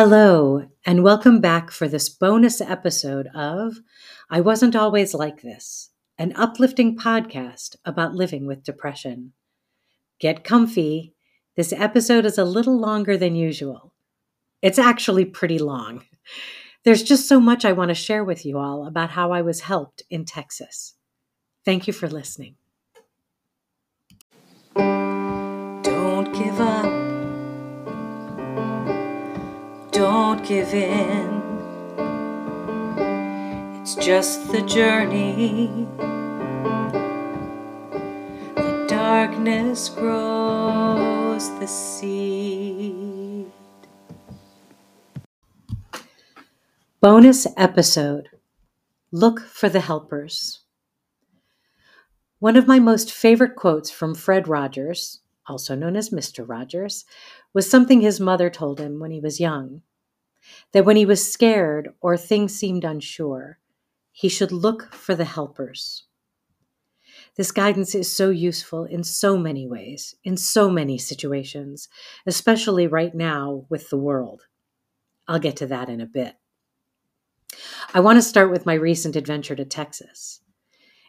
Hello, and welcome back for this bonus episode of I Wasn't Always Like This, an uplifting podcast about living with depression. Get comfy. This episode is a little longer than usual. It's actually pretty long. There's just so much I want to share with you all about how I was helped in Texas. Thank you for listening. Don't give in. It's just the journey. The darkness grows the seed. Bonus episode Look for the Helpers. One of my most favorite quotes from Fred Rogers, also known as Mr. Rogers, was something his mother told him when he was young that when he was scared or things seemed unsure, he should look for the helpers. This guidance is so useful in so many ways, in so many situations, especially right now with the world. I'll get to that in a bit. I want to start with my recent adventure to Texas.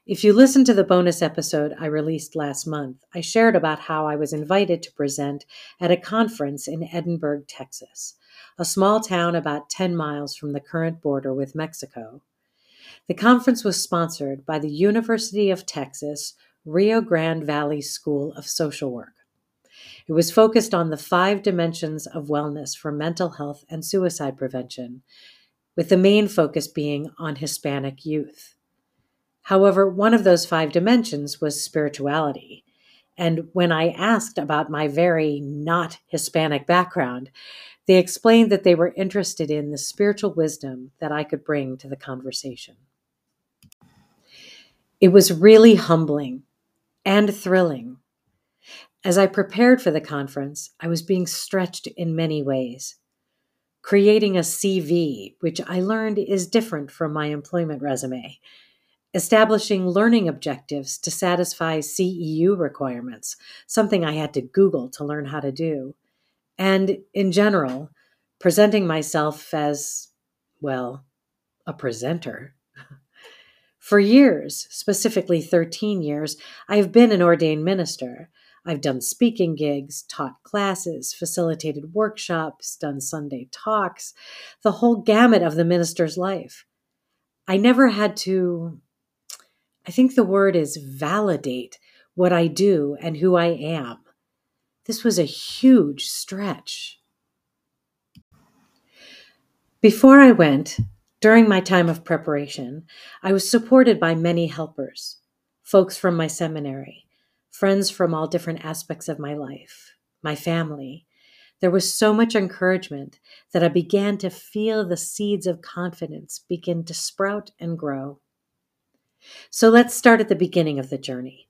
If you listen to the bonus episode I released last month, I shared about how I was invited to present at a conference in Edinburg, Texas, a small town about 10 miles from the current border with Mexico. The conference was sponsored by the University of Texas Rio Grande Valley School of Social Work. It was focused on the five dimensions of wellness for mental health and suicide prevention, with the main focus being on Hispanic youth. However, one of those five dimensions was spirituality. And when I asked about my very not Hispanic background, they explained that they were interested in the spiritual wisdom that I could bring to the conversation. It was really humbling and thrilling. As I prepared for the conference, I was being stretched in many ways. Creating a CV, which I learned is different from my employment resume. Establishing learning objectives to satisfy CEU requirements, something I had to Google to learn how to do and in general, presenting myself as, well, a presenter. For years, specifically 13 years, I've been an ordained minister. I've done speaking gigs, taught classes, facilitated workshops, done Sunday talks, the whole gamut of the minister's life. I never had to, I think the word is validate what I do and who I am. This was a huge stretch. Before I went, during my time of preparation, I was supported by many helpers folks from my seminary, friends from all different aspects of my life, my family. There was so much encouragement that I began to feel the seeds of confidence begin to sprout and grow. So let's start at the beginning of the journey.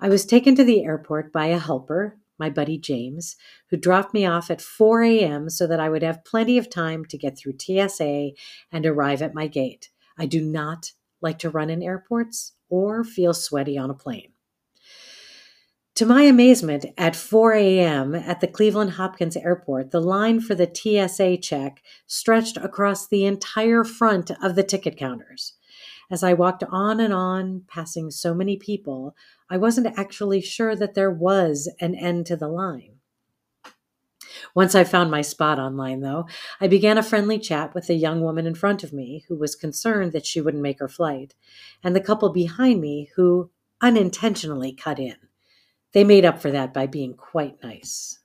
I was taken to the airport by a helper my buddy James, who dropped me off at 4 a.m. so that I would have plenty of time to get through TSA and arrive at my gate. I do not like to run in airports or feel sweaty on a plane. To my amazement, at 4 a.m. at the Cleveland Hopkins Airport, the line for the TSA check stretched across the entire front of the ticket counters. As I walked on and on, passing so many people, I wasn't actually sure that there was an end to the line. Once I found my spot online, though, I began a friendly chat with the young woman in front of me who was concerned that she wouldn't make her flight, and the couple behind me who unintentionally cut in. They made up for that by being quite nice.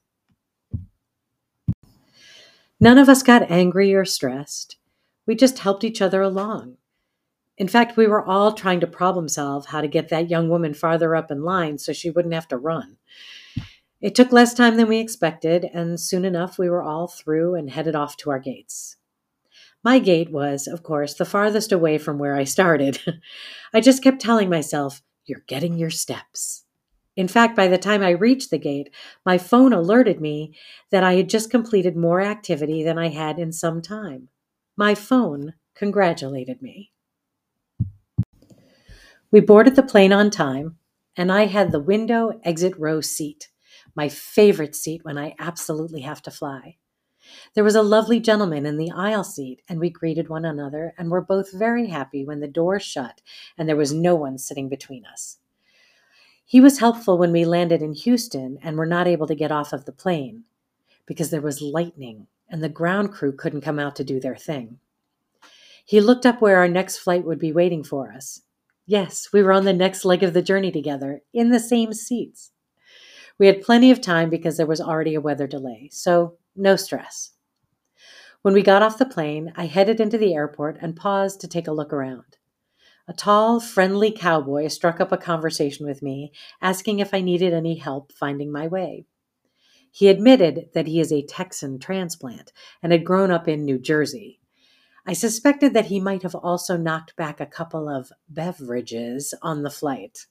None of us got angry or stressed. We just helped each other along. In fact, we were all trying to problem solve how to get that young woman farther up in line so she wouldn't have to run. It took less time than we expected, and soon enough we were all through and headed off to our gates. My gate was, of course, the farthest away from where I started. I just kept telling myself, You're getting your steps. In fact, by the time I reached the gate, my phone alerted me that I had just completed more activity than I had in some time. My phone congratulated me. We boarded the plane on time, and I had the window exit row seat, my favorite seat when I absolutely have to fly. There was a lovely gentleman in the aisle seat, and we greeted one another and were both very happy when the door shut and there was no one sitting between us. He was helpful when we landed in Houston and were not able to get off of the plane because there was lightning and the ground crew couldn't come out to do their thing. He looked up where our next flight would be waiting for us. Yes, we were on the next leg of the journey together in the same seats. We had plenty of time because there was already a weather delay, so no stress. When we got off the plane, I headed into the airport and paused to take a look around. A tall, friendly cowboy struck up a conversation with me, asking if I needed any help finding my way. He admitted that he is a Texan transplant and had grown up in New Jersey. I suspected that he might have also knocked back a couple of beverages on the flight.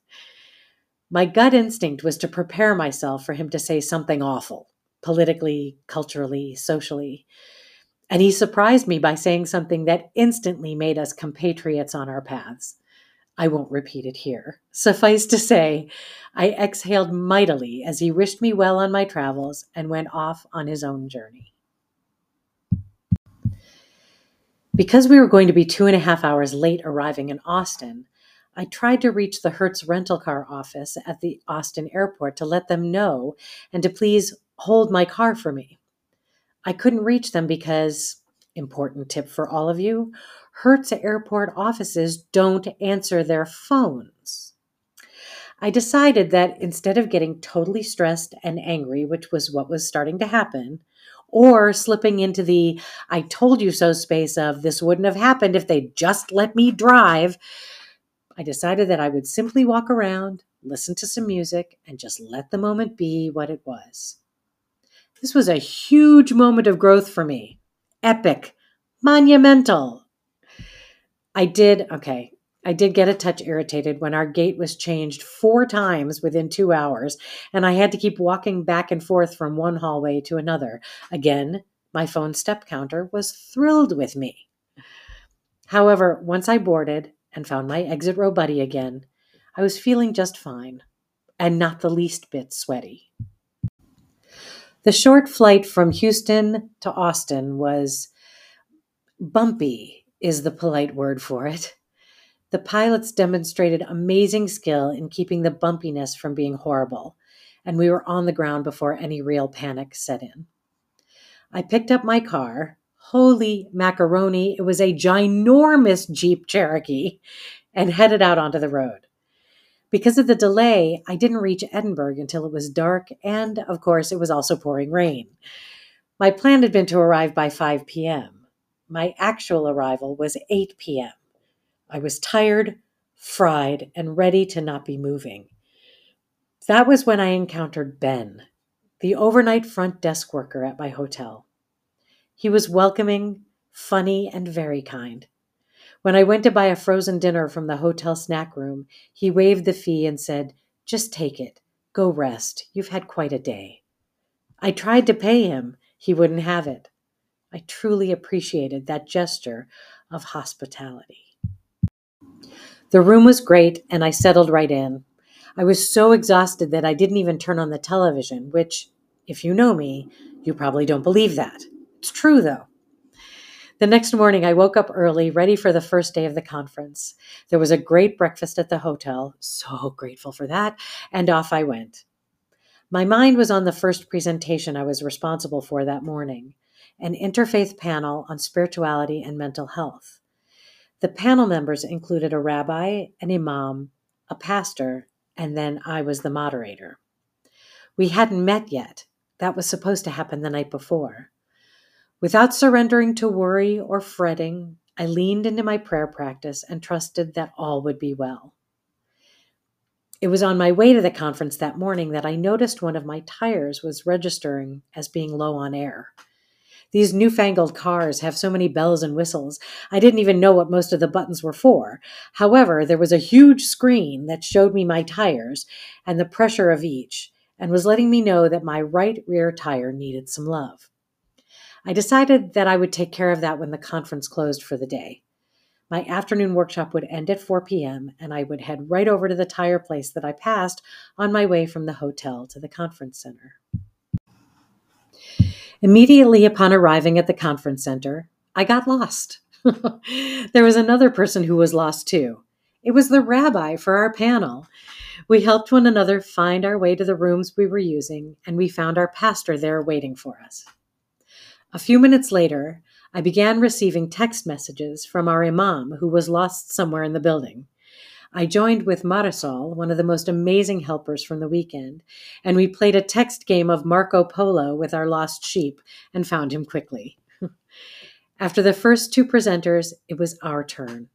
My gut instinct was to prepare myself for him to say something awful, politically, culturally, socially. And he surprised me by saying something that instantly made us compatriots on our paths. I won't repeat it here. Suffice to say, I exhaled mightily as he wished me well on my travels and went off on his own journey. Because we were going to be two and a half hours late arriving in Austin, I tried to reach the Hertz rental car office at the Austin airport to let them know and to please hold my car for me. I couldn't reach them because, important tip for all of you, Hertz airport offices don't answer their phones. I decided that instead of getting totally stressed and angry, which was what was starting to happen, or slipping into the I told you so space of this wouldn't have happened if they just let me drive, I decided that I would simply walk around, listen to some music, and just let the moment be what it was. This was a huge moment of growth for me. Epic, monumental. I did, okay, I did get a touch irritated when our gate was changed four times within two hours, and I had to keep walking back and forth from one hallway to another. Again, my phone step counter was thrilled with me. However, once I boarded and found my exit row buddy again, I was feeling just fine and not the least bit sweaty. The short flight from Houston to Austin was bumpy, is the polite word for it. The pilots demonstrated amazing skill in keeping the bumpiness from being horrible, and we were on the ground before any real panic set in. I picked up my car. Holy macaroni, it was a ginormous Jeep Cherokee, and headed out onto the road. Because of the delay, I didn't reach Edinburg until it was dark, and of course, it was also pouring rain. My plan had been to arrive by 5 p.m. My actual arrival was 8 p.m. I was tired, fried, and ready to not be moving. That was when I encountered Ben, the overnight front desk worker at my hotel. He was welcoming, funny, and very kind. When I went to buy a frozen dinner from the hotel snack room, he waived the fee and said, Just take it. Go rest. You've had quite a day. I tried to pay him. He wouldn't have it. I truly appreciated that gesture of hospitality. The room was great, and I settled right in. I was so exhausted that I didn't even turn on the television, which, if you know me, you probably don't believe that. It's true, though. The next morning, I woke up early, ready for the first day of the conference. There was a great breakfast at the hotel, so grateful for that, and off I went. My mind was on the first presentation I was responsible for that morning an interfaith panel on spirituality and mental health. The panel members included a rabbi, an imam, a pastor, and then I was the moderator. We hadn't met yet. That was supposed to happen the night before. Without surrendering to worry or fretting, I leaned into my prayer practice and trusted that all would be well. It was on my way to the conference that morning that I noticed one of my tires was registering as being low on air. These newfangled cars have so many bells and whistles, I didn't even know what most of the buttons were for. However, there was a huge screen that showed me my tires and the pressure of each, and was letting me know that my right rear tire needed some love. I decided that I would take care of that when the conference closed for the day. My afternoon workshop would end at 4 p.m., and I would head right over to the tire place that I passed on my way from the hotel to the conference center. Immediately upon arriving at the conference center, I got lost. there was another person who was lost too. It was the rabbi for our panel. We helped one another find our way to the rooms we were using, and we found our pastor there waiting for us. A few minutes later, I began receiving text messages from our imam who was lost somewhere in the building. I joined with Marisol, one of the most amazing helpers from the weekend, and we played a text game of Marco Polo with our lost sheep and found him quickly. After the first two presenters, it was our turn.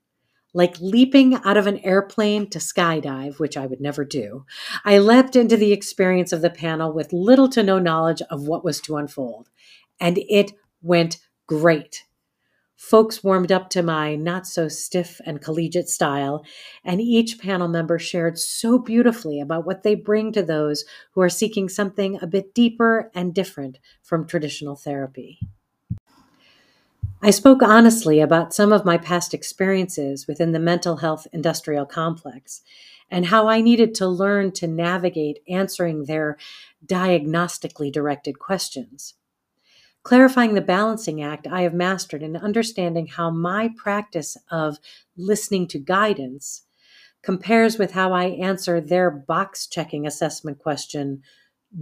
Like leaping out of an airplane to skydive, which I would never do, I leapt into the experience of the panel with little to no knowledge of what was to unfold. And it went great. Folks warmed up to my not so stiff and collegiate style, and each panel member shared so beautifully about what they bring to those who are seeking something a bit deeper and different from traditional therapy. I spoke honestly about some of my past experiences within the mental health industrial complex and how I needed to learn to navigate answering their diagnostically directed questions. Clarifying the balancing act, I have mastered in understanding how my practice of listening to guidance compares with how I answer their box checking assessment question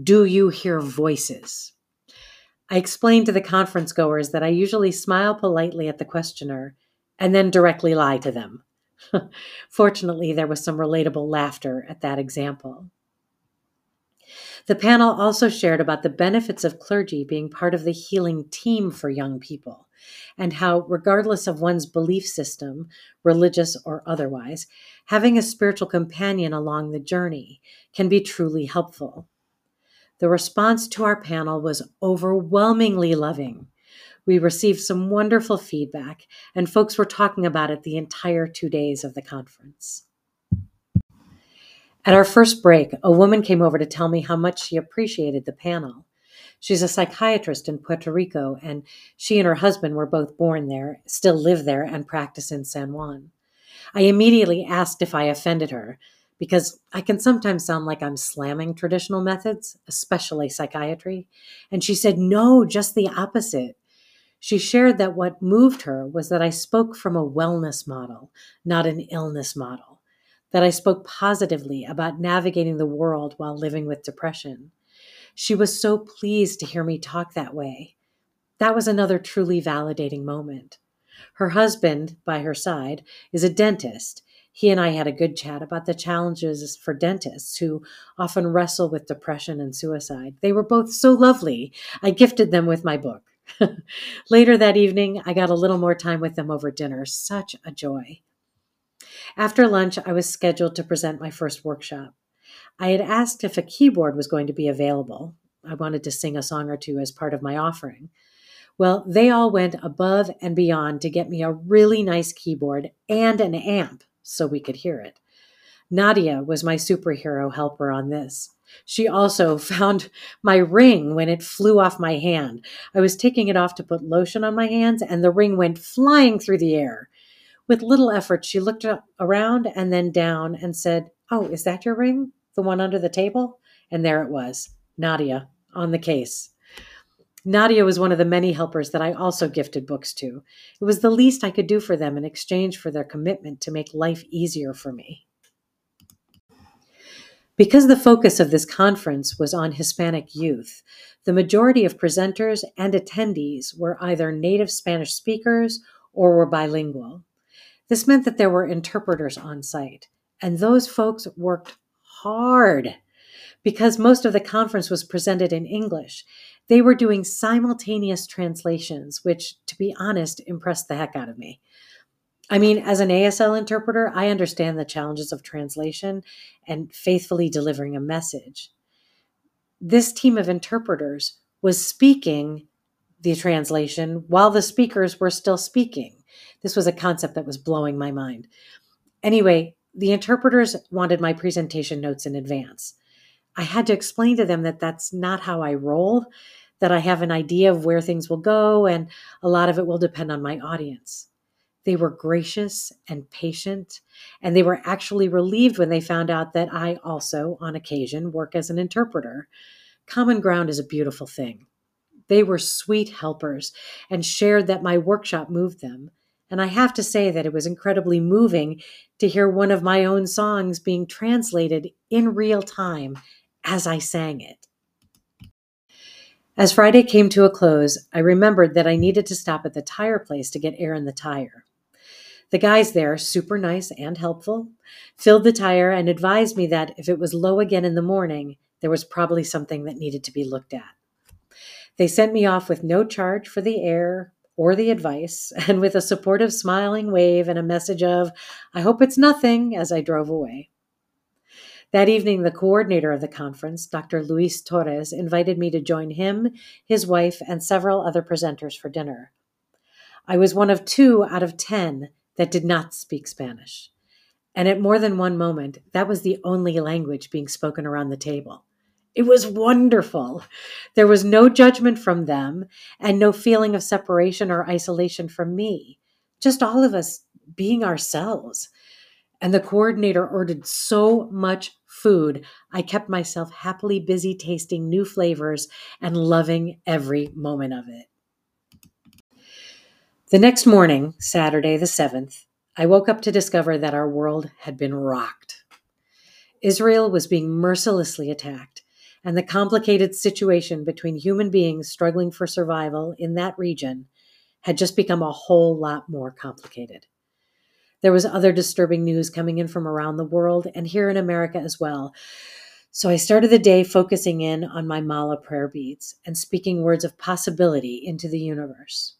Do you hear voices? I explained to the conference goers that I usually smile politely at the questioner and then directly lie to them. Fortunately, there was some relatable laughter at that example. The panel also shared about the benefits of clergy being part of the healing team for young people, and how, regardless of one's belief system, religious or otherwise, having a spiritual companion along the journey can be truly helpful. The response to our panel was overwhelmingly loving. We received some wonderful feedback, and folks were talking about it the entire two days of the conference. At our first break, a woman came over to tell me how much she appreciated the panel. She's a psychiatrist in Puerto Rico, and she and her husband were both born there, still live there, and practice in San Juan. I immediately asked if I offended her, because I can sometimes sound like I'm slamming traditional methods, especially psychiatry. And she said, no, just the opposite. She shared that what moved her was that I spoke from a wellness model, not an illness model that I spoke positively about navigating the world while living with depression. She was so pleased to hear me talk that way. That was another truly validating moment. Her husband, by her side, is a dentist. He and I had a good chat about the challenges for dentists who often wrestle with depression and suicide. They were both so lovely. I gifted them with my book. Later that evening, I got a little more time with them over dinner. Such a joy. After lunch, I was scheduled to present my first workshop. I had asked if a keyboard was going to be available. I wanted to sing a song or two as part of my offering. Well, they all went above and beyond to get me a really nice keyboard and an amp so we could hear it. Nadia was my superhero helper on this. She also found my ring when it flew off my hand. I was taking it off to put lotion on my hands, and the ring went flying through the air. With little effort, she looked around and then down and said, Oh, is that your ring? The one under the table? And there it was, Nadia, on the case. Nadia was one of the many helpers that I also gifted books to. It was the least I could do for them in exchange for their commitment to make life easier for me. Because the focus of this conference was on Hispanic youth, the majority of presenters and attendees were either native Spanish speakers or were bilingual. This meant that there were interpreters on site, and those folks worked hard because most of the conference was presented in English. They were doing simultaneous translations, which, to be honest, impressed the heck out of me. I mean, as an ASL interpreter, I understand the challenges of translation and faithfully delivering a message. This team of interpreters was speaking the translation while the speakers were still speaking. This was a concept that was blowing my mind. Anyway, the interpreters wanted my presentation notes in advance. I had to explain to them that that's not how I roll, that I have an idea of where things will go, and a lot of it will depend on my audience. They were gracious and patient, and they were actually relieved when they found out that I also, on occasion, work as an interpreter. Common ground is a beautiful thing They were sweet helpers and shared that my workshop moved them. And I have to say that it was incredibly moving to hear one of my own songs being translated in real time as I sang it. As Friday came to a close, I remembered that I needed to stop at the tire place to get air in the tire. The guys there, super nice and helpful, filled the tire and advised me that if it was low again in the morning, there was probably something that needed to be looked at. They sent me off with no charge for the air or the advice, and with a supportive smiling wave and a message of, I hope it's nothing, as I drove away. That evening, the coordinator of the conference, Dr. Luis Torres, invited me to join him, his wife, and several other presenters for dinner. I was one of two out of ten that did not speak Spanish. And at more than one moment, that was the only language being spoken around the table. It was wonderful. There was no judgment from them and no feeling of separation or isolation from me. Just all of us being ourselves. And the coordinator ordered so much food, I kept myself happily busy tasting new flavors and loving every moment of it. The next morning, Saturday the 7th, I woke up to discover that our world had been rocked. Israel was being mercilessly attacked, and the complicated situation between human beings struggling for survival in that region had just become a whole lot more complicated. There was other disturbing news coming in from around the world and here in America as well. So I started the day focusing in on my mala prayer beads and speaking words of possibility into the universe.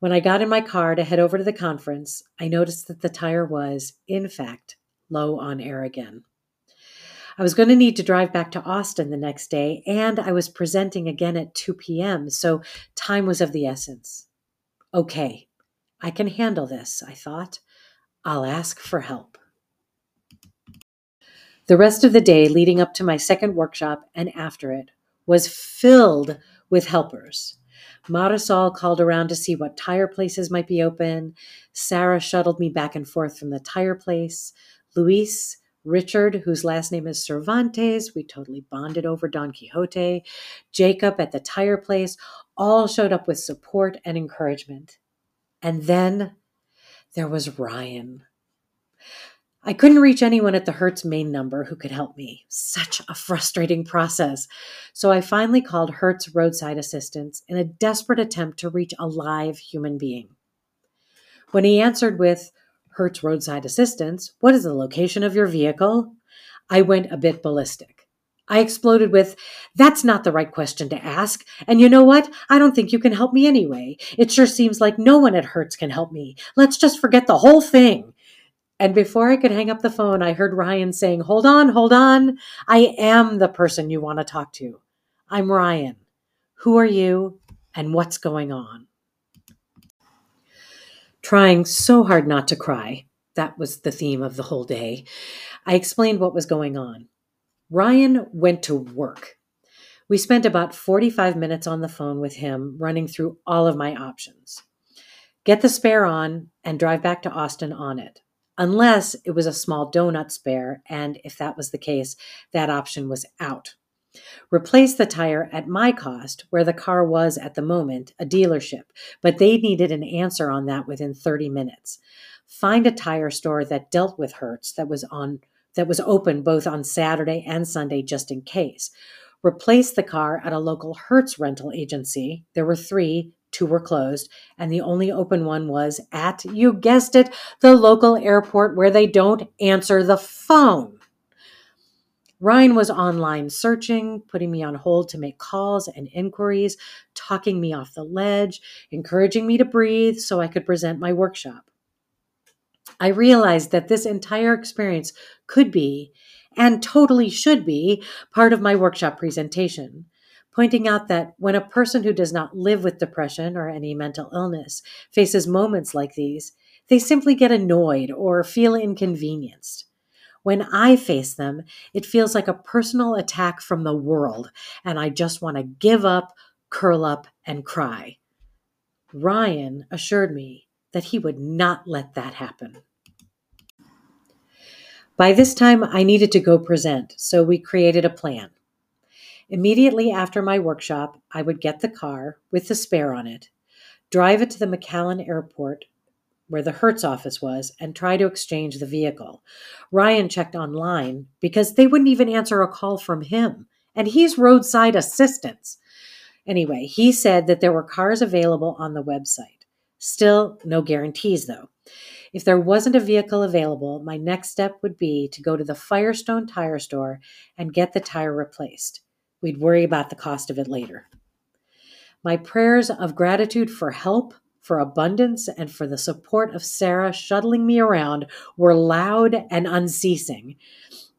When I got in my car to head over to the conference, I noticed that the tire was, in fact, low on air again. I was going to need to drive back to Austin the next day, and I was presenting again at 2 p.m., so time was of the essence. Okay, I can handle this, I thought. I'll ask for help. The rest of the day leading up to my second workshop and after it was filled with helpers. Marisol called around to see what tire places might be open. Sarah shuttled me back and forth from the tire place. Luis, Richard, whose last name is Cervantes, we totally bonded over Don Quixote, Jacob at the tire place, all showed up with support and encouragement. And then there was Ryan. I couldn't reach anyone at the Hertz main number who could help me. Such a frustrating process. So I finally called Hertz roadside assistance in a desperate attempt to reach a live human being. When he answered with, Hertz roadside assistance, what is the location of your vehicle? I went a bit ballistic. I exploded with, That's not the right question to ask. And you know what? I don't think you can help me anyway. It sure seems like no one at Hertz can help me. Let's just forget the whole thing. And before I could hang up the phone, I heard Ryan saying, Hold on, hold on. I am the person you want to talk to. I'm Ryan. Who are you and what's going on? Trying so hard not to cry, that was the theme of the whole day, I explained what was going on. Ryan went to work. We spent about 45 minutes on the phone with him, running through all of my options. Get the spare on and drive back to Austin on it, unless it was a small donut spare, and if that was the case, that option was out. Replace the tire at my cost, where the car was at the moment, a dealership, but they needed an answer on that within 30 minutes. Find a tire store that dealt with Hertz that was on that was open both on Saturday and Sunday just in case. Replace the car at a local Hertz rental agency. There were three, two were closed, and the only open one was at, you guessed it, the local airport where they don't answer the phone. Ryan was online searching, putting me on hold to make calls and inquiries, talking me off the ledge, encouraging me to breathe so I could present my workshop. I realized that this entire experience could be, and totally should be, part of my workshop presentation, pointing out that when a person who does not live with depression or any mental illness faces moments like these, they simply get annoyed or feel inconvenienced. When I face them, it feels like a personal attack from the world, and I just want to give up, curl up, and cry. Ryan assured me that he would not let that happen. By this time, I needed to go present, so we created a plan. Immediately after my workshop, I would get the car with the spare on it, drive it to the McAllen Airport where the Hertz office was and try to exchange the vehicle. Ryan checked online because they wouldn't even answer a call from him, and he's roadside assistance. Anyway, he said that there were cars available on the website. Still, no guarantees though. If there wasn't a vehicle available, my next step would be to go to the Firestone tire store and get the tire replaced. We'd worry about the cost of it later. My prayers of gratitude for help, for abundance, and for the support of Sarah shuttling me around were loud and unceasing,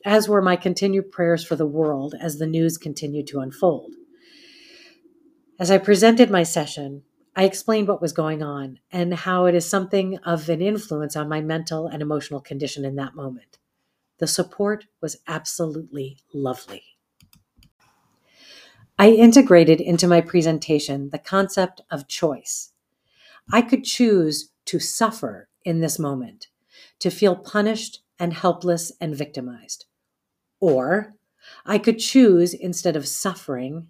as were my continued prayers for the world as the news continued to unfold. As I presented my session, I explained what was going on and how it is something of an influence on my mental and emotional condition in that moment. The support was absolutely lovely. I integrated into my presentation the concept of choice. I could choose to suffer in this moment, to feel punished and helpless and victimized. Or I could choose, instead of suffering,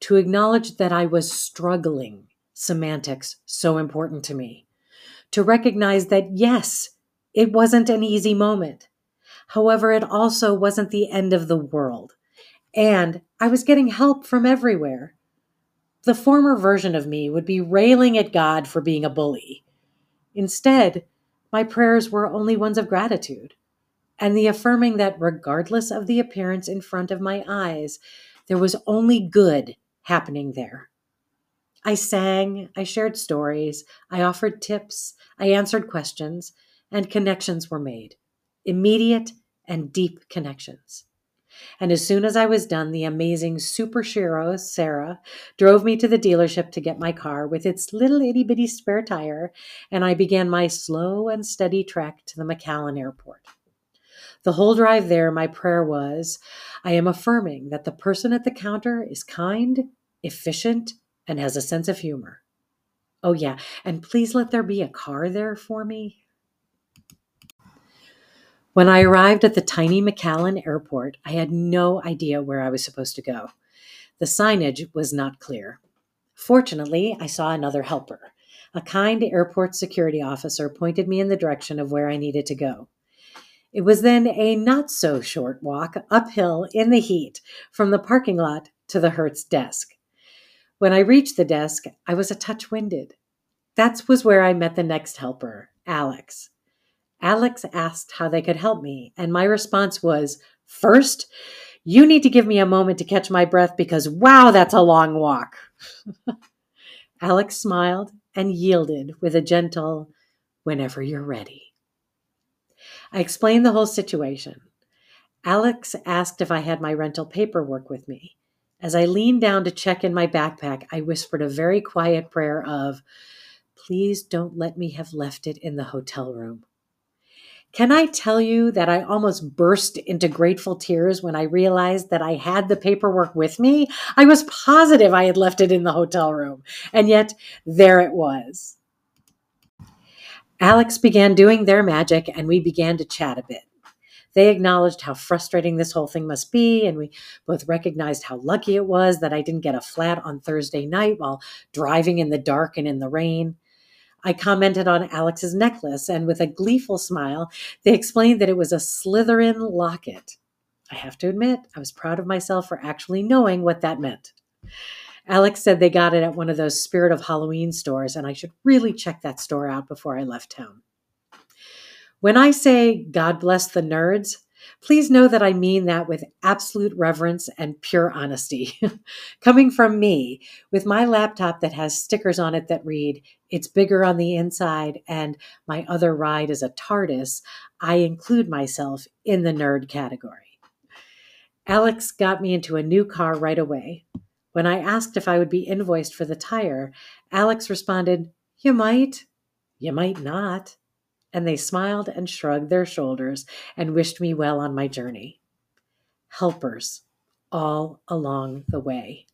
to acknowledge that I was struggling semantics so important to me. To recognize that, yes, it wasn't an easy moment. However, it also wasn't the end of the world. And I was getting help from everywhere. The former version of me would be railing at God for being a bully. Instead, my prayers were only ones of gratitude and the affirming that regardless of the appearance in front of my eyes, there was only good happening there. I sang, I shared stories, I offered tips, I answered questions, and connections were made immediate and deep connections. And as soon as I was done, the amazing super shiro, Sarah, drove me to the dealership to get my car with its little itty bitty spare tire, and I began my slow and steady trek to the McAllen airport. The whole drive there, my prayer was I am affirming that the person at the counter is kind, efficient, and has a sense of humor. Oh, yeah, and please let there be a car there for me. When I arrived at the tiny McAllen airport, I had no idea where I was supposed to go. The signage was not clear. Fortunately, I saw another helper. A kind airport security officer pointed me in the direction of where I needed to go. It was then a not so short walk uphill in the heat from the parking lot to the Hertz desk. When I reached the desk, I was a touch winded. That was where I met the next helper, Alex. Alex asked how they could help me, and my response was First, you need to give me a moment to catch my breath because wow, that's a long walk. Alex smiled and yielded with a gentle, Whenever you're ready. I explained the whole situation. Alex asked if I had my rental paperwork with me. As I leaned down to check in my backpack, I whispered a very quiet prayer of, Please don't let me have left it in the hotel room. Can I tell you that I almost burst into grateful tears when I realized that I had the paperwork with me? I was positive I had left it in the hotel room, and yet there it was. Alex began doing their magic, and we began to chat a bit. They acknowledged how frustrating this whole thing must be, and we both recognized how lucky it was that I didn't get a flat on Thursday night while driving in the dark and in the rain. I commented on Alex's necklace, and with a gleeful smile, they explained that it was a Slytherin locket. I have to admit, I was proud of myself for actually knowing what that meant. Alex said they got it at one of those Spirit of Halloween stores, and I should really check that store out before I left town. When I say God bless the nerds, please know that I mean that with absolute reverence and pure honesty. Coming from me, with my laptop that has stickers on it that read, It's bigger on the inside, and my other ride is a TARDIS, I include myself in the nerd category. Alex got me into a new car right away. When I asked if I would be invoiced for the tire, Alex responded, You might, you might not and they smiled and shrugged their shoulders and wished me well on my journey. Helpers all along the way.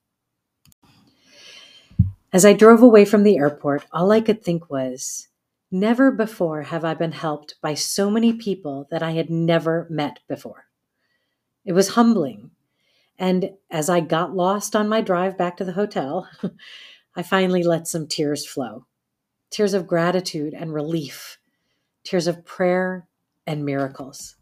As I drove away from the airport, all I could think was, Never before have I been helped by so many people that I had never met before. It was humbling, And as I got lost on my drive back to the hotel, I finally let some tears flow tears of gratitude and relief, tears of prayer and miracles.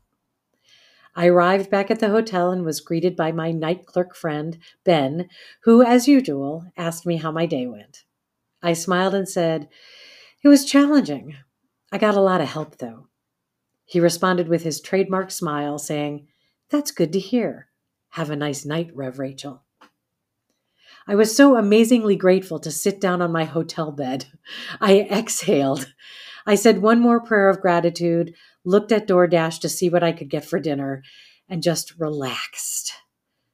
I arrived back at the hotel and was greeted by my night clerk friend, Ben, who, as usual, asked me how my day went. I smiled and said, It was challenging. I got a lot of help, though. He responded with his trademark smile, saying, That's good to hear. Have a nice night, Rev Rachel. I was so amazingly grateful to sit down on my hotel bed. I exhaled. I said one more prayer of gratitude, looked at DoorDash to see what I could get for dinner, and just relaxed.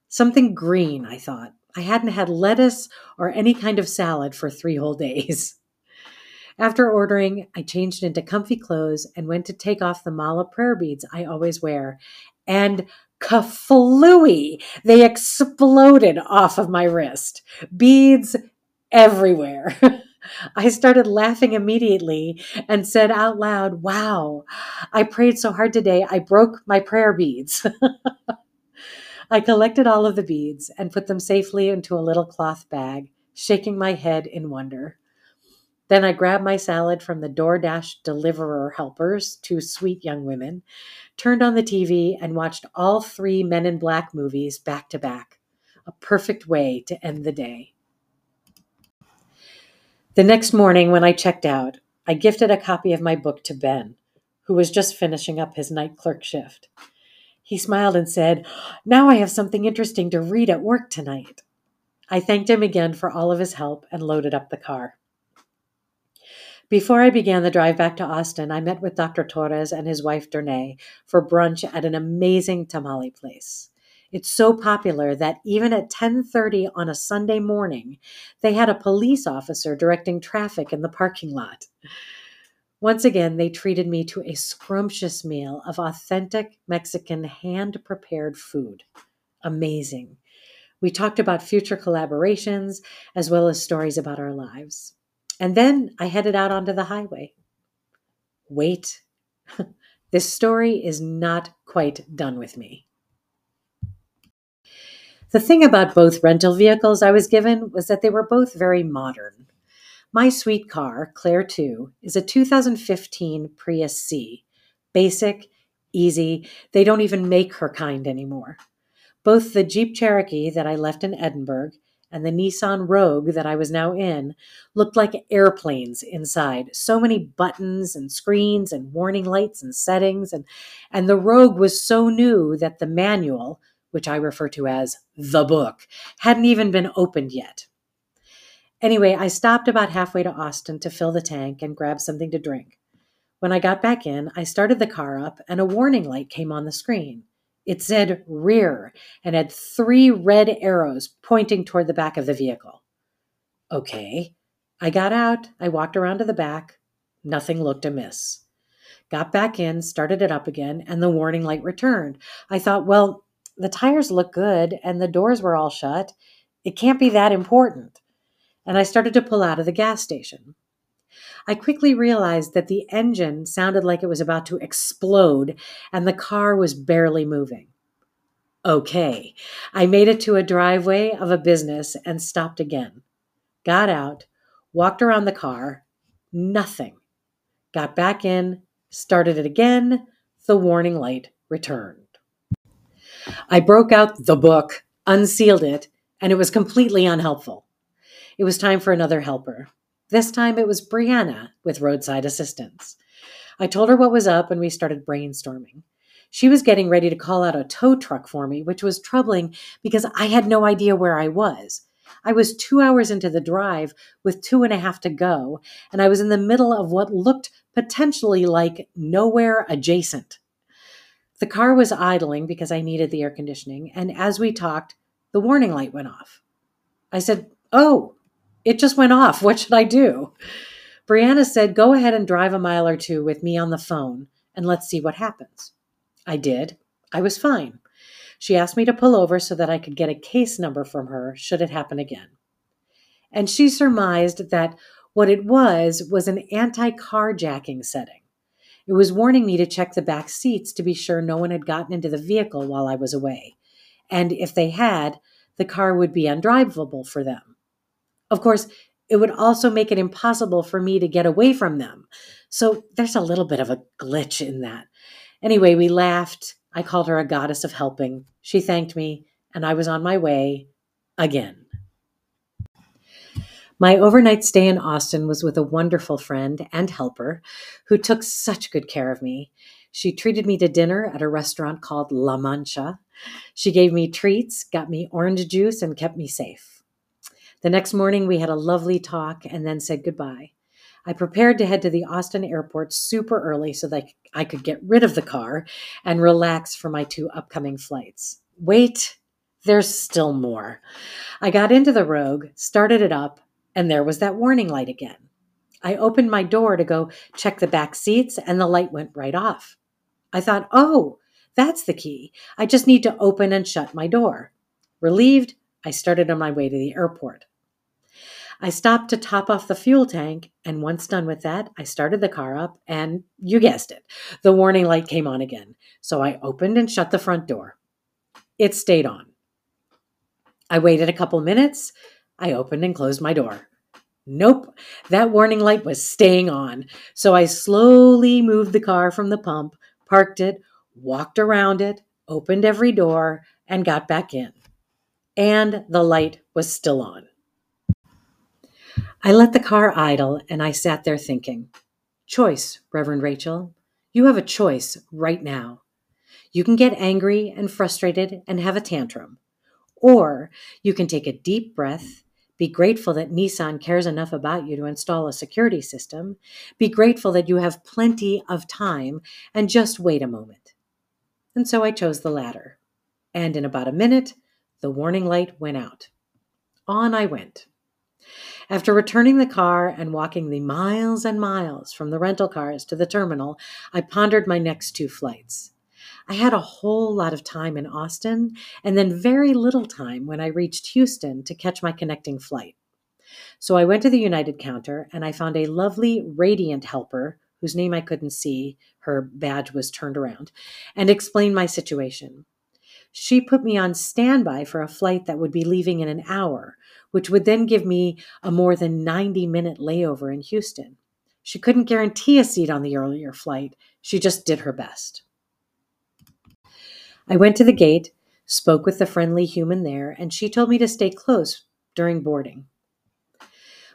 Something green, I thought. I hadn't had lettuce or any kind of salad for three whole days. After ordering, I changed into comfy clothes and went to take off the mala prayer beads I always wear. And kaflooey. They exploded off of my wrist. Beads everywhere. I started laughing immediately and said out loud, Wow, I prayed so hard today, I broke my prayer beads. I collected all of the beads and put them safely into a little cloth bag, shaking my head in wonder. Then I grabbed my salad from the DoorDash deliverer helpers, two sweet young women, turned on the TV, and watched all three Men in Black movies back to back. A perfect way to end the day. The next morning, when I checked out, I gifted a copy of my book to Ben, who was just finishing up his night clerk shift. He smiled and said, Now I have something interesting to read at work tonight. I thanked him again for all of his help and loaded up the car. Before I began the drive back to Austin, I met with Dr. Torres and his wife Dernay for brunch at an amazing tamale place. It's so popular that even at 10:30 on a Sunday morning, they had a police officer directing traffic in the parking lot. Once again, they treated me to a scrumptious meal of authentic Mexican hand-prepared food. Amazing. We talked about future collaborations as well as stories about our lives. And then I headed out onto the highway. Wait, this story is not quite done with me. The thing about both rental vehicles I was given was that they were both very modern. My sweet car, Claire 2, is a 2015 Prius C. Basic, easy, they don't even make her kind anymore. Both the Jeep Cherokee that I left in Edinburg and the Nissan Rogue that I was now in looked like airplanes inside. So many buttons and screens and warning lights and settings and and the Rogue was so new that the manual, which I refer to as the book, hadn't even been opened yet. Anyway, I stopped about halfway to Austin to fill the tank and grab something to drink. When I got back in, I started the car up and a warning light came on the screen. It said rear and had three red arrows pointing toward the back of the vehicle. Okay. I got out. I walked around to the back. Nothing looked amiss. Got back in, started it up again, and the warning light returned. I thought, well, the tires look good and the doors were all shut. It can't be that important. And I started to pull out of the gas station. I quickly realized that the engine sounded like it was about to explode and the car was barely moving. Okay, I made it to a driveway of a business and stopped again. Got out, walked around the car, nothing. Got back in, started it again, the warning light returned. I broke out the book, unsealed it, and it was completely unhelpful. It was time for another helper. This time it was Brianna with roadside assistance. I told her what was up and we started brainstorming. She was getting ready to call out a tow truck for me, which was troubling because I had no idea where I was. I was two hours into the drive with two and a half to go, and I was in the middle of what looked potentially like nowhere adjacent. The car was idling because I needed the air conditioning, and as we talked, the warning light went off. I said, Oh, it just went off. What should I do? Brianna said, Go ahead and drive a mile or two with me on the phone and let's see what happens. I did. I was fine. She asked me to pull over so that I could get a case number from her should it happen again. And she surmised that what it was was an anti carjacking setting. It was warning me to check the back seats to be sure no one had gotten into the vehicle while I was away. and if they had, the car would be undrivable for them. Of course, it would also make it impossible for me to get away from them. So there's a little bit of a glitch in that. Anyway, we laughed. I called her a goddess of helping. She thanked me, and I was on my way again. My overnight stay in Austin was with a wonderful friend and helper who took such good care of me. She treated me to dinner at a restaurant called La Mancha. She gave me treats, got me orange juice, and kept me safe. The next morning, we had a lovely talk and then said goodbye. I prepared to head to the Austin airport super early so that I could get rid of the car and relax for my two upcoming flights. Wait, there's still more. I got into the Rogue, started it up, and there was that warning light again. I opened my door to go check the back seats, and the light went right off. I thought, oh, that's the key. I just need to open and shut my door. Relieved, I started on my way to the airport. I stopped to top off the fuel tank, and once done with that, I started the car up, and you guessed it, the warning light came on again. So I opened and shut the front door. It stayed on. I waited a couple minutes, I opened and closed my door. Nope, that warning light was staying on. So I slowly moved the car from the pump, parked it, walked around it, opened every door, and got back in. And the light was still on. I let the car idle and I sat there thinking, Choice, Reverend Rachel. You have a choice right now. You can get angry and frustrated and have a tantrum. Or you can take a deep breath be grateful that Nissan cares enough about you to install a security system. Be grateful that you have plenty of time and just wait a moment. And so I chose the latter. And in about a minute, the warning light went out. On I went. After returning the car and walking the miles and miles from the rental cars to the terminal, I pondered my next two flights. I had a whole lot of time in Austin and then very little time when I reached Houston to catch my connecting flight. So I went to the United counter and I found a lovely, radiant helper whose name I couldn't see, her badge was turned around, and explained my situation. She put me on standby for a flight that would be leaving in an hour, which would then give me a more than 90 minute layover in Houston. She couldn't guarantee a seat on the earlier flight, she just did her best. I went to the gate, spoke with the friendly human there, and she told me to stay close during boarding.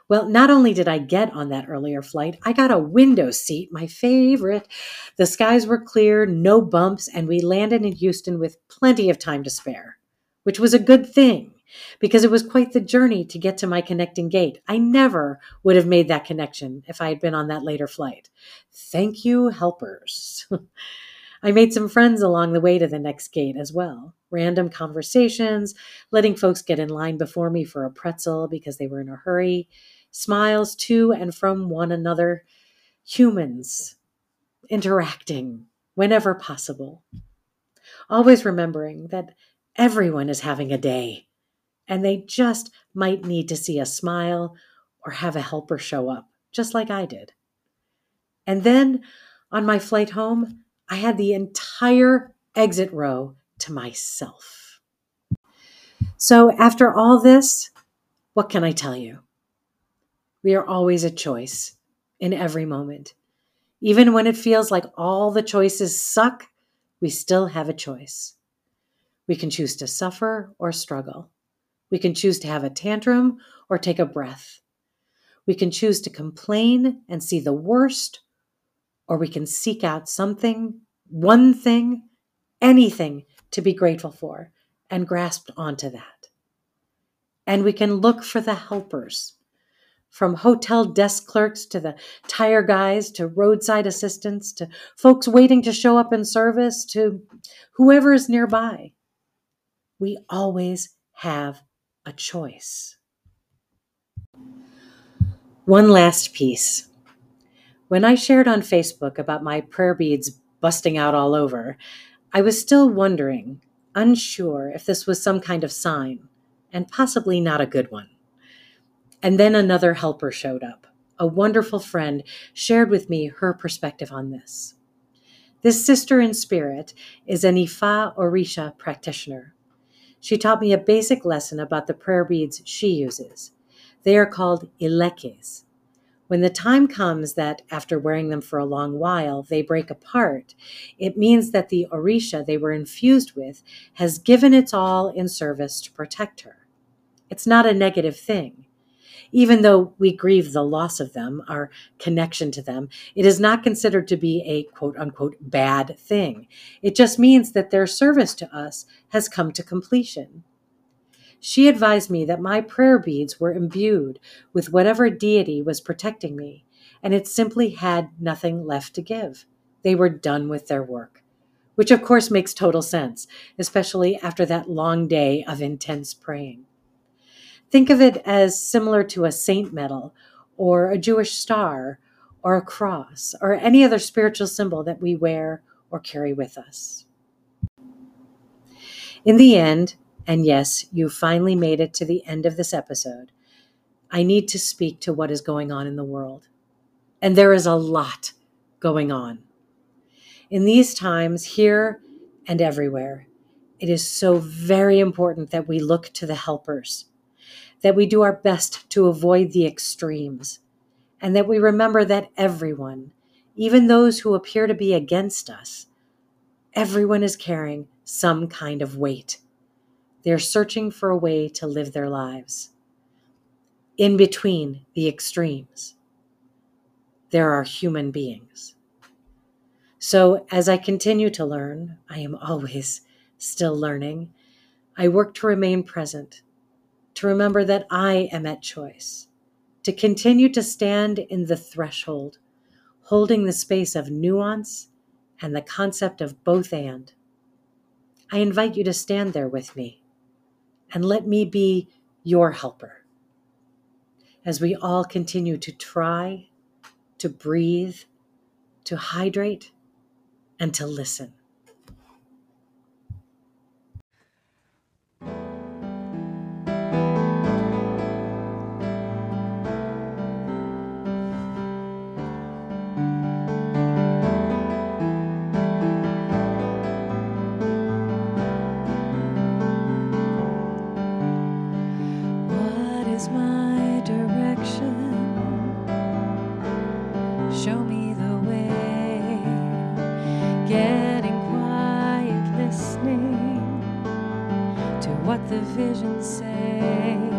Well, not only did I get on that earlier flight, I got a window seat, my favorite. The skies were clear, no bumps, and we landed in Houston with plenty of time to spare, which was a good thing because it was quite the journey to get to my connecting gate. I never would have made that connection if I had been on that later flight. Thank you, helpers. I made some friends along the way to the next gate as well. Random conversations, letting folks get in line before me for a pretzel because they were in a hurry, smiles to and from one another, humans interacting whenever possible. Always remembering that everyone is having a day and they just might need to see a smile or have a helper show up, just like I did. And then on my flight home, I had the entire exit row to myself. So, after all this, what can I tell you? We are always a choice in every moment. Even when it feels like all the choices suck, we still have a choice. We can choose to suffer or struggle. We can choose to have a tantrum or take a breath. We can choose to complain and see the worst or we can seek out something, one thing, anything to be grateful for and grasp onto that. And we can look for the helpers from hotel desk clerks to the tire guys to roadside assistants to folks waiting to show up in service to whoever is nearby. We always have a choice. One last piece. When I shared on Facebook about my prayer beads busting out all over, I was still wondering, unsure if this was some kind of sign, and possibly not a good one. And then another helper showed up. A wonderful friend shared with me her perspective on this. This sister in spirit is an Ifa Orisha practitioner. She taught me a basic lesson about the prayer beads she uses. They are called ilekes. When the time comes that, after wearing them for a long while, they break apart, it means that the Orisha they were infused with has given its all in service to protect her. It's not a negative thing. Even though we grieve the loss of them, our connection to them, it is not considered to be a quote unquote bad thing. It just means that their service to us has come to completion. She advised me that my prayer beads were imbued with whatever deity was protecting me, and it simply had nothing left to give. They were done with their work, which of course makes total sense, especially after that long day of intense praying. Think of it as similar to a saint medal or a Jewish star or a cross or any other spiritual symbol that we wear or carry with us. In the end, and yes, you finally made it to the end of this episode, I need to speak to what is going on in the world. And there is a lot going on. In these times, here and everywhere, it is so very important that we look to the helpers that we do our best to avoid the extremes, and that we remember that everyone, even those who appear to be against us, everyone is carrying some kind of weight. They're searching for a way to live their lives. In between the extremes, there are human beings. So, as I continue to learn, I am always still learning. I work to remain present to remember that I am at choice, to continue to stand in the threshold, holding the space of nuance and the concept of both and. I invite you to stand there with me and let me be your helper as we all continue to try, to breathe, to hydrate, and to listen. Trusting all I'm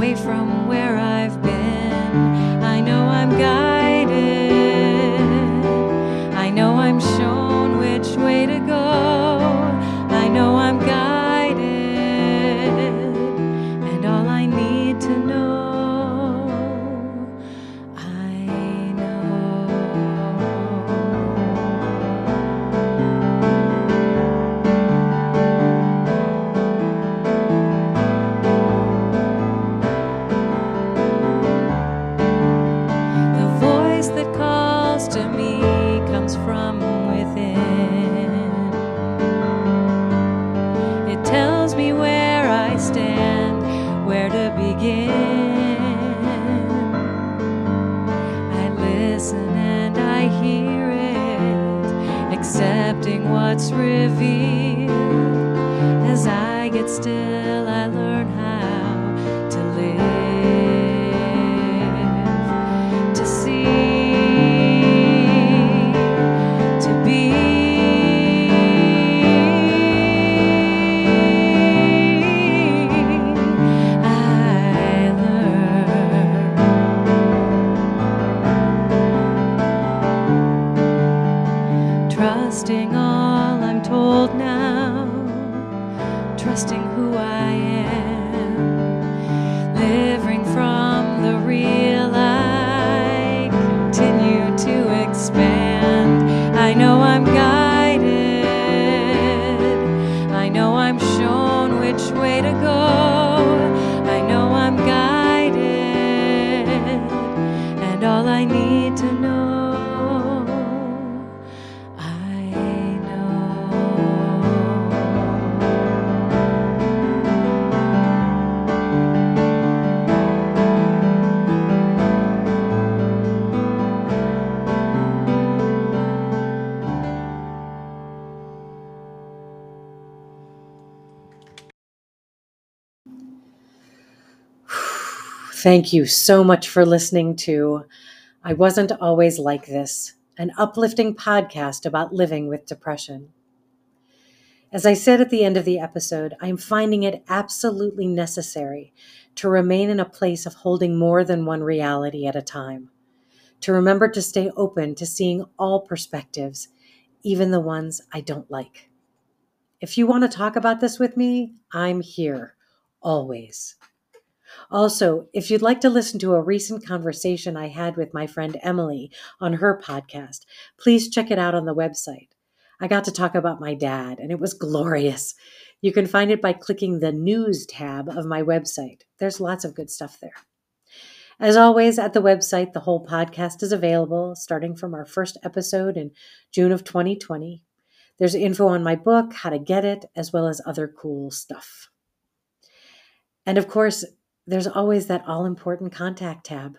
told now, trusting Thank you so much for listening to I Wasn't Always Like This, an uplifting podcast about living with depression. As I said at the end of the episode, I am finding it absolutely necessary to remain in a place of holding more than one reality at a time, to remember to stay open to seeing all perspectives, even the ones I don't like. If you want to talk about this with me, I'm here, always. Also, if you'd like to listen to a recent conversation I had with my friend Emily on her podcast, please check it out on the website. I got to talk about my dad, and it was glorious. You can find it by clicking the news tab of my website. There's lots of good stuff there. As always, at the website, the whole podcast is available starting from our first episode in June of 2020. There's info on my book, how to get it, as well as other cool stuff. And of course, there's always that all important contact tab.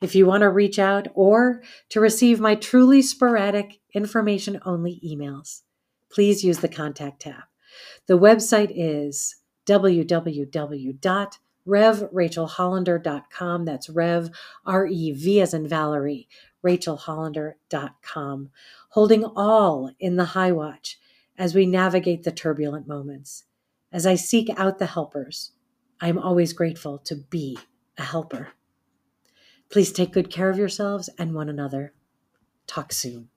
If you want to reach out or to receive my truly sporadic information only emails, please use the contact tab. The website is www.revrachelhollander.com. That's Rev, R E V as in Valerie, rachelhollander.com. Holding all in the high watch as we navigate the turbulent moments, as I seek out the helpers I am always grateful to be a helper. Please take good care of yourselves and one another. Talk soon.